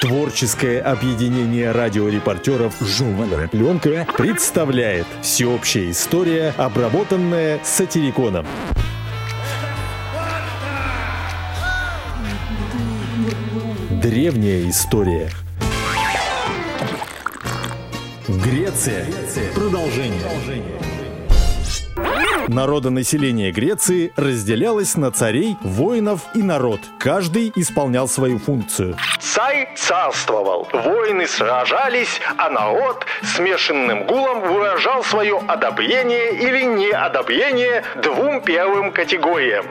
Творческое объединение радиорепортеров «Журнальная пленка» представляет всеобщая история, обработанная сатириконом. Древняя история. Греция. Продолжение. Народонаселение Греции разделялось на царей, воинов и народ. Каждый исполнял свою функцию. Царь царствовал, воины сражались, а народ смешанным гулом выражал свое одобрение или неодобрение двум первым категориям.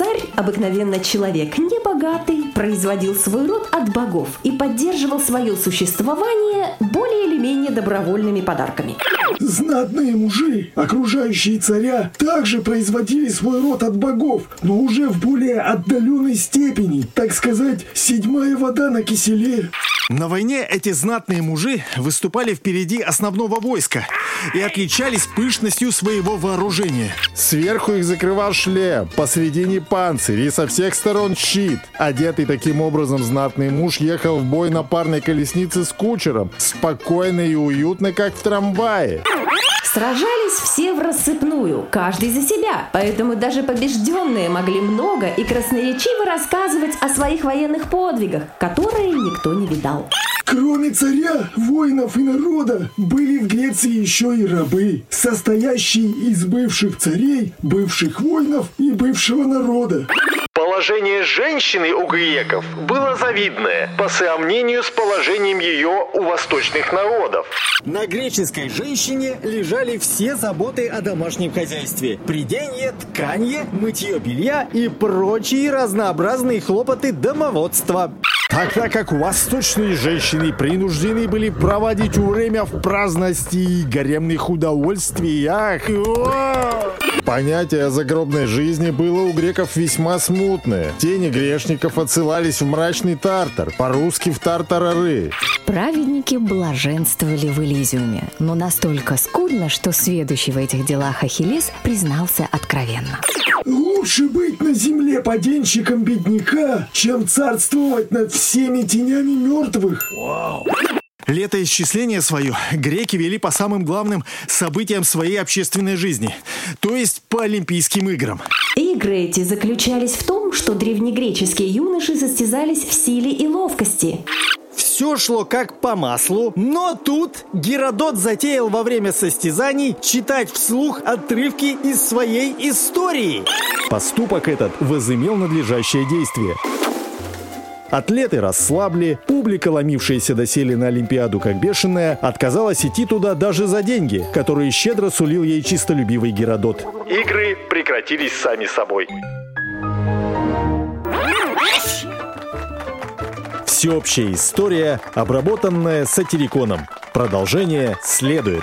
Царь, обыкновенно человек небогатый, производил свой род от богов и поддерживал свое существование более или менее добровольными подарками. Знатные мужи, окружающие царя, также производили свой род от богов, но уже в более отдаленной степени, так сказать, седьмая вода на киселе. На войне эти знатные мужи выступали впереди основного войска и отличались пышностью своего вооружения. Сверху их закрывал шлем, посредине панцирь и со всех сторон щит. Одетый таким образом знатный муж ехал в бой на парной колеснице с кучером, спокойно и уютно, как в трамвае. Сражались все в рассыпную, каждый за себя, поэтому даже побежденные могли много и красноречиво рассказывать о своих военных подвигах, которые никто не видал. Кроме царя, воинов и народа, были в Греции еще и рабы, состоящие из бывших царей, бывших воинов и бывшего народа. Положение женщины у греков было завидное по сравнению с положением ее у восточных народов. На греческой женщине лежали все заботы о домашнем хозяйстве. Приденье, тканье, мытье белья и прочие разнообразные хлопоты домоводства. Тогда как восточные женщины принуждены были проводить время в праздности и гаремных удовольствиях. Понятие о загробной жизни было у греков весьма смутное. Тени грешников отсылались в мрачный Тартар, по-русски в Тартарары. Праведники блаженствовали в Элизиуме, но настолько скудно, что сведущий в этих делах Ахиллес признался откровенно. Лучше быть на земле поденщиком бедняка, чем царствовать над всеми тенями мертвых. Летоисчисление свое греки вели по самым главным событиям своей общественной жизни, то есть по Олимпийским играм. Игры эти заключались в том, что древнегреческие юноши состязались в силе и ловкости. Все шло как по маслу, но тут Геродот затеял во время состязаний читать вслух отрывки из своей истории. Поступок этот возымел надлежащее действие. Атлеты расслабли, публика, ломившаяся доселе на Олимпиаду как бешеная, отказалась идти туда даже за деньги, которые щедро сулил ей чистолюбивый Геродот. Игры прекратились сами собой. Всеобщая история, обработанная сатириконом. Продолжение следует.